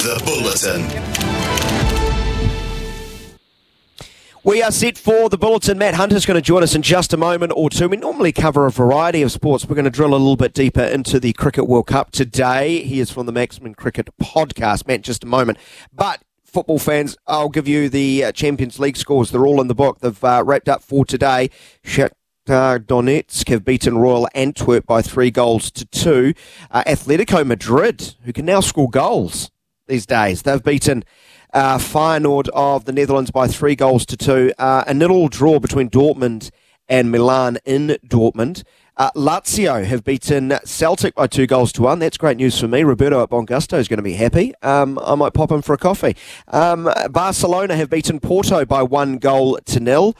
The Bulletin. We are set for the bulletin. Matt Hunter's going to join us in just a moment or two. We normally cover a variety of sports. We're going to drill a little bit deeper into the Cricket World Cup today. He is from the Maximum Cricket podcast. Matt, just a moment. But football fans, I'll give you the uh, Champions League scores. They're all in the book. They've uh, wrapped up for today. Shakhtar Donetsk have beaten Royal Antwerp by three goals to two. Uh, Atletico Madrid, who can now score goals these days, they've beaten uh, Feyenoord of the Netherlands by three goals to two. Uh, a nil draw between Dortmund and Milan in Dortmund. Uh, Lazio have beaten Celtic by two goals to one. That's great news for me. Roberto at Bongusto is going to be happy. Um, I might pop in for a coffee. Um, Barcelona have beaten Porto by one goal to nil.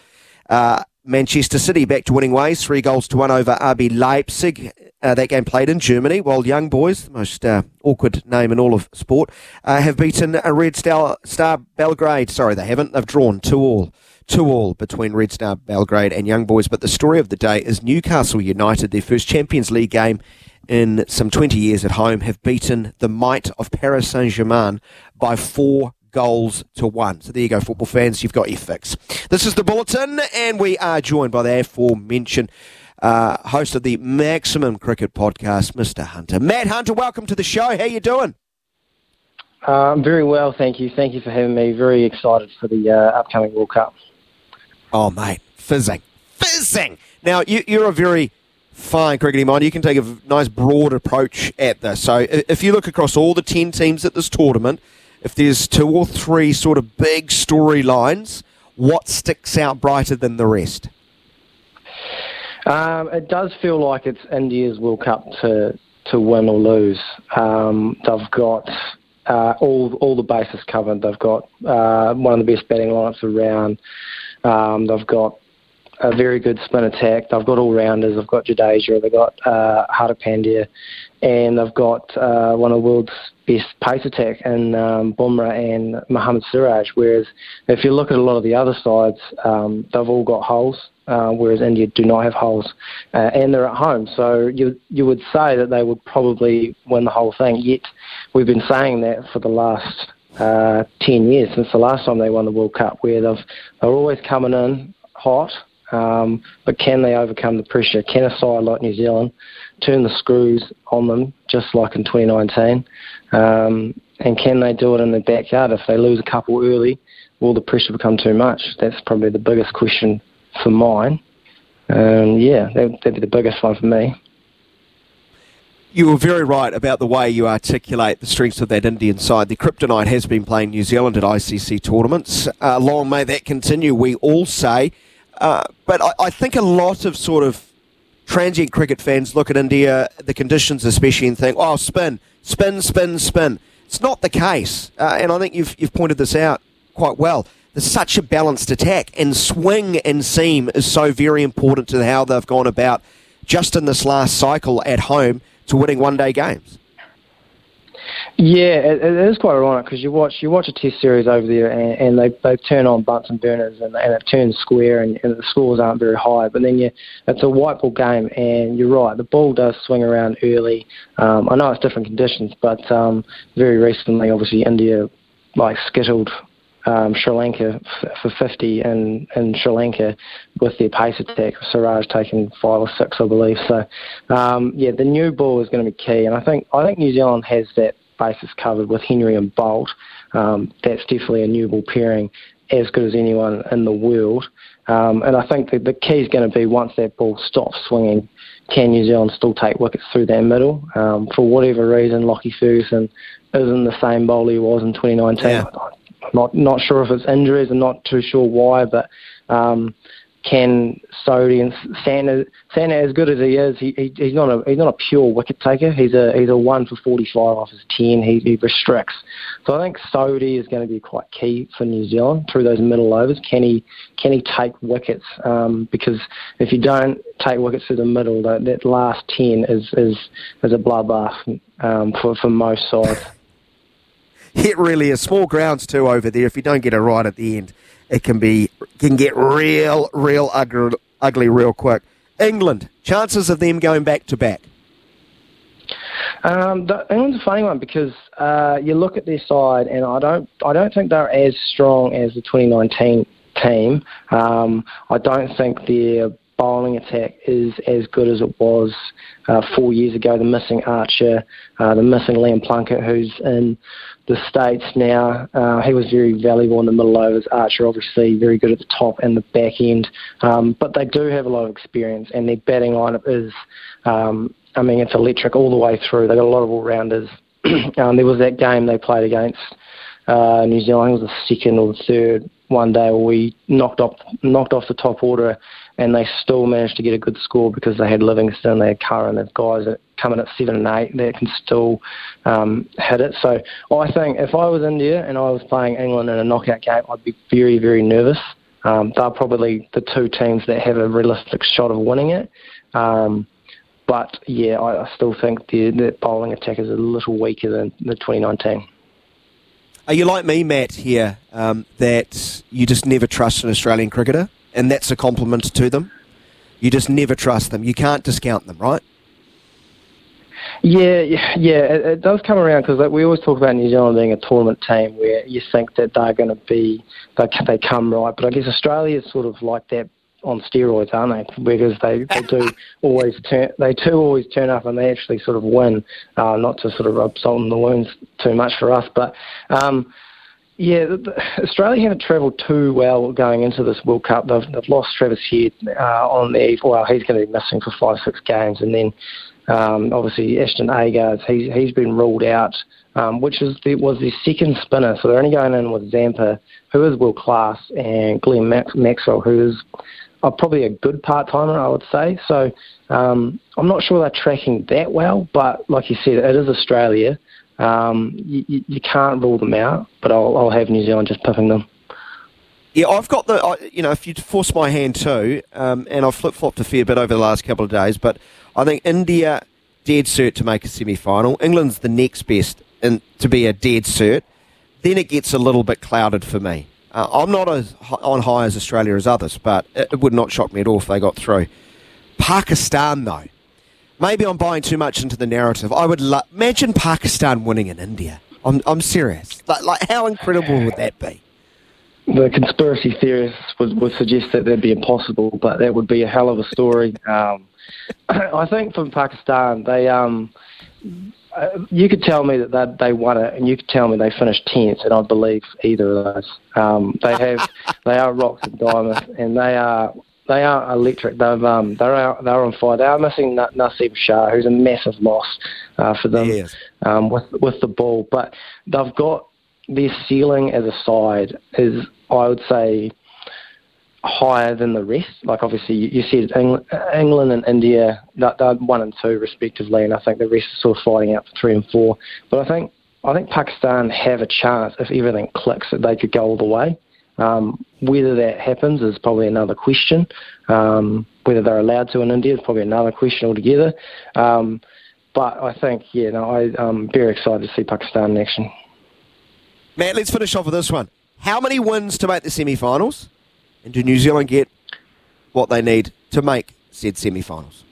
Uh, Manchester City back to winning ways, three goals to one over RB Leipzig. Uh, that game played in Germany, while Young Boys, the most uh, awkward name in all of sport, uh, have beaten a Red Star, Star Belgrade. Sorry, they haven't. They've drawn two all. Two all between Red Star Belgrade and Young Boys. But the story of the day is Newcastle United, their first Champions League game in some 20 years at home, have beaten the might of Paris Saint Germain by four goals to one. So there you go, football fans. You've got your fix. This is the bulletin, and we are joined by the aforementioned uh, host of the Maximum Cricket Podcast, Mr. Hunter. Matt Hunter, welcome to the show. How are you doing? Uh, very well, thank you. Thank you for having me. Very excited for the uh, upcoming World Cup. Oh, mate, fizzing, fizzing. Now you, you're a very fine cricketing mind. You can take a nice broad approach at this. So if you look across all the ten teams at this tournament, if there's two or three sort of big storylines, what sticks out brighter than the rest? Um, it does feel like it's India's World Cup to to win or lose. Um, they've got uh, all all the bases covered. They've got uh, one of the best batting lineups around. Um, they've got a very good spin attack. They've got all rounders. They've got Jadeja. They've got uh, Hardik Pandya, and they've got uh, one of the world's best pace attack in um, Bumrah and Mohammad Siraj. Whereas if you look at a lot of the other sides, um, they've all got holes, uh, whereas India do not have holes, uh, and they're at home. So you you would say that they would probably win the whole thing. Yet we've been saying that for the last uh, 10 years since the last time they won the World Cup, where they've they're always coming in hot um, but can they overcome the pressure? Can a side like New Zealand turn the screws on them, just like in 2019? Um, and can they do it in the backyard? If they lose a couple early, will the pressure become too much? That's probably the biggest question for mine. Um, yeah, that, that'd be the biggest one for me. You were very right about the way you articulate the strengths of that Indian side. The Kryptonite has been playing New Zealand at ICC tournaments. Uh, long may that continue, we all say. Uh, but I, I, think a lot of sort of transient cricket fans look at India, the conditions especially, and think, oh, spin, spin, spin, spin. It's not the case. Uh, and I think you've, you've pointed this out quite well. There's such a balanced attack, and swing and seam is so very important to how they've gone about just in this last cycle at home to winning one day games. Yeah, it, it is quite ironic because you watch you watch a test series over there and, and they they turn on Bunsen burners and, and it turns square and, and the scores aren't very high. But then you it's a white ball game and you're right, the ball does swing around early. Um, I know it's different conditions, but um, very recently, obviously India like skittled um, Sri Lanka f- for 50 in, in Sri Lanka with their pace attack. Siraj taking five or six, I believe. So, um, yeah, the new ball is going to be key, and I think I think New Zealand has that bases covered with Henry and Bolt. Um, that's definitely a new ball pairing as good as anyone in the world. Um, and I think the, the key is going to be once that ball stops swinging, can New Zealand still take wickets through that middle? Um, for whatever reason, Lockie Ferguson isn't the same bowler he was in 2019. Yeah. I'm not not sure if it's injuries. I'm not too sure why, but um, can Sodhi and Santner, Santner as good as he is, he, he he's not a he's not a pure wicket taker. He's a he's a one for forty five off his ten. He, he restricts. So I think Sodhi is going to be quite key for New Zealand through those middle overs. Can he can he take wickets? Um, because if you don't take wickets through the middle, that, that last ten is is is a bloodbath um, for for most sides. It really is. Small grounds too over there. If you don't get it right at the end it can be can get real, real ugly, ugly real quick. England, chances of them going back to back. Um, the, England's a funny one because uh, you look at their side, and I don't, I don't think they're as strong as the 2019 team. Um, I don't think their bowling attack is as good as it was uh, four years ago. The missing Archer, uh, the missing Liam Plunkett, who's in the States now. Uh, he was very valuable in the middle overs. Archer, obviously, very good at the top and the back end. Um, but they do have a lot of experience, and their batting lineup is, um, I mean, it's electric all the way through. They've got a lot of all rounders. um, there was that game they played against uh, New Zealand. Was the second or the third one day where we knocked off knocked off the top order and they still managed to get a good score because they had Livingstone, they had Curran, they had guys that come in at seven and eight that can still um, hit it. So I think if I was India and I was playing England in a knockout game, I'd be very, very nervous. Um, they're probably the two teams that have a realistic shot of winning it. Um, but yeah, I, I still think the, the bowling attack is a little weaker than the 2019. Are you like me, Matt, here, um, that you just never trust an Australian cricketer? And that's a compliment to them. You just never trust them. You can't discount them, right? Yeah, yeah, it, it does come around because like, we always talk about New Zealand being a tournament team where you think that they're going to be they they come right, but I guess Australia is sort of like that on steroids, aren't they? Because they, they do always turn they do always turn up and they actually sort of win. Uh, not to sort of rub salt in the wounds too much for us, but. Um, yeah, the, the, Australia haven't travelled too well going into this World Cup. They've, they've lost Travis Head uh, on the well, he's going to be missing for five, six games, and then um, obviously Ashton Agar, he's he's been ruled out, um, which is the, was the second spinner. So they're only going in with Zampa, who is world class, and Glenn Max, Maxwell, who is uh, probably a good part timer, I would say. So um, I'm not sure they're tracking that well, but like you said, it is Australia. Um, you, you, can't rule them out, but I'll, I'll have New Zealand just pipping them. Yeah, I've got the, you know, if you force my hand too, um, and I've flip flopped a fair bit over the last couple of days, but I think India dead cert to make a semi final. England's the next best in, to be a dead cert. Then it gets a little bit clouded for me. Uh, I'm not as on high as Australia as others, but it, it would not shock me at all if they got through. Pakistan, though maybe I'm buying too much into the narrative. I would lo- imagine Pakistan winning in India. I'm, I'm serious. Like, like, how incredible would that be? The conspiracy theorists would, would suggest that that'd be impossible, but that would be a hell of a story. Um, I think from Pakistan, they um, uh, you could tell me that they, they won it, and you could tell me they finished tenth, and I'd believe either of those. Um, they have, they are rocks and diamonds, and they are they are electric. They've um, they're out, they're on fire. They are missing Naseem Shah, who's a massive loss uh, for them um, with with the ball. But they've got their ceiling as a side is I would say higher than the rest. Like obviously you, you said England, England and India they're, they're one and two respectively, and I think the rest are sort of fighting out for three and four. But I think I think Pakistan have a chance if everything clicks that they could go all the way. Um, whether that happens is probably another question. Um, whether they're allowed to in India is probably another question altogether. Um, but I think, yeah, no, I, I'm very excited to see Pakistan in action. Matt, let's finish off with this one. How many wins to make the semi-finals? And do New Zealand get what they need to make said semi-finals?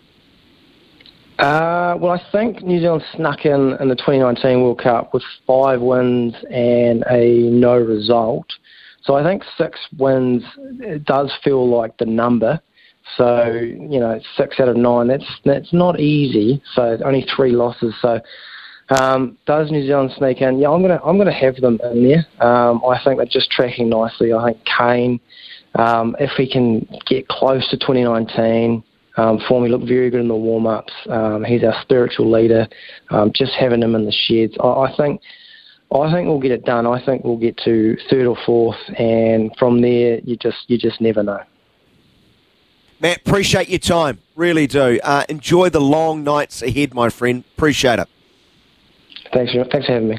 Uh, well, I think New Zealand snuck in in the 2019 World Cup with five wins and a no result. So I think six wins it does feel like the number. So you know, six out of nine. That's that's not easy. So only three losses. So um, does New Zealand sneak in? Yeah, I'm gonna I'm gonna have them in there. Um, I think they're just tracking nicely. I think Kane, um, if he can get close to 2019. Um, for me, look very good in the warm ups. Um, he's our spiritual leader. Um, just having him in the sheds, I, I think I think we'll get it done. I think we'll get to third or fourth, and from there, you just you just never know. Matt, appreciate your time. Really do. Uh, enjoy the long nights ahead, my friend. Appreciate it. Thanks. Thanks for having me.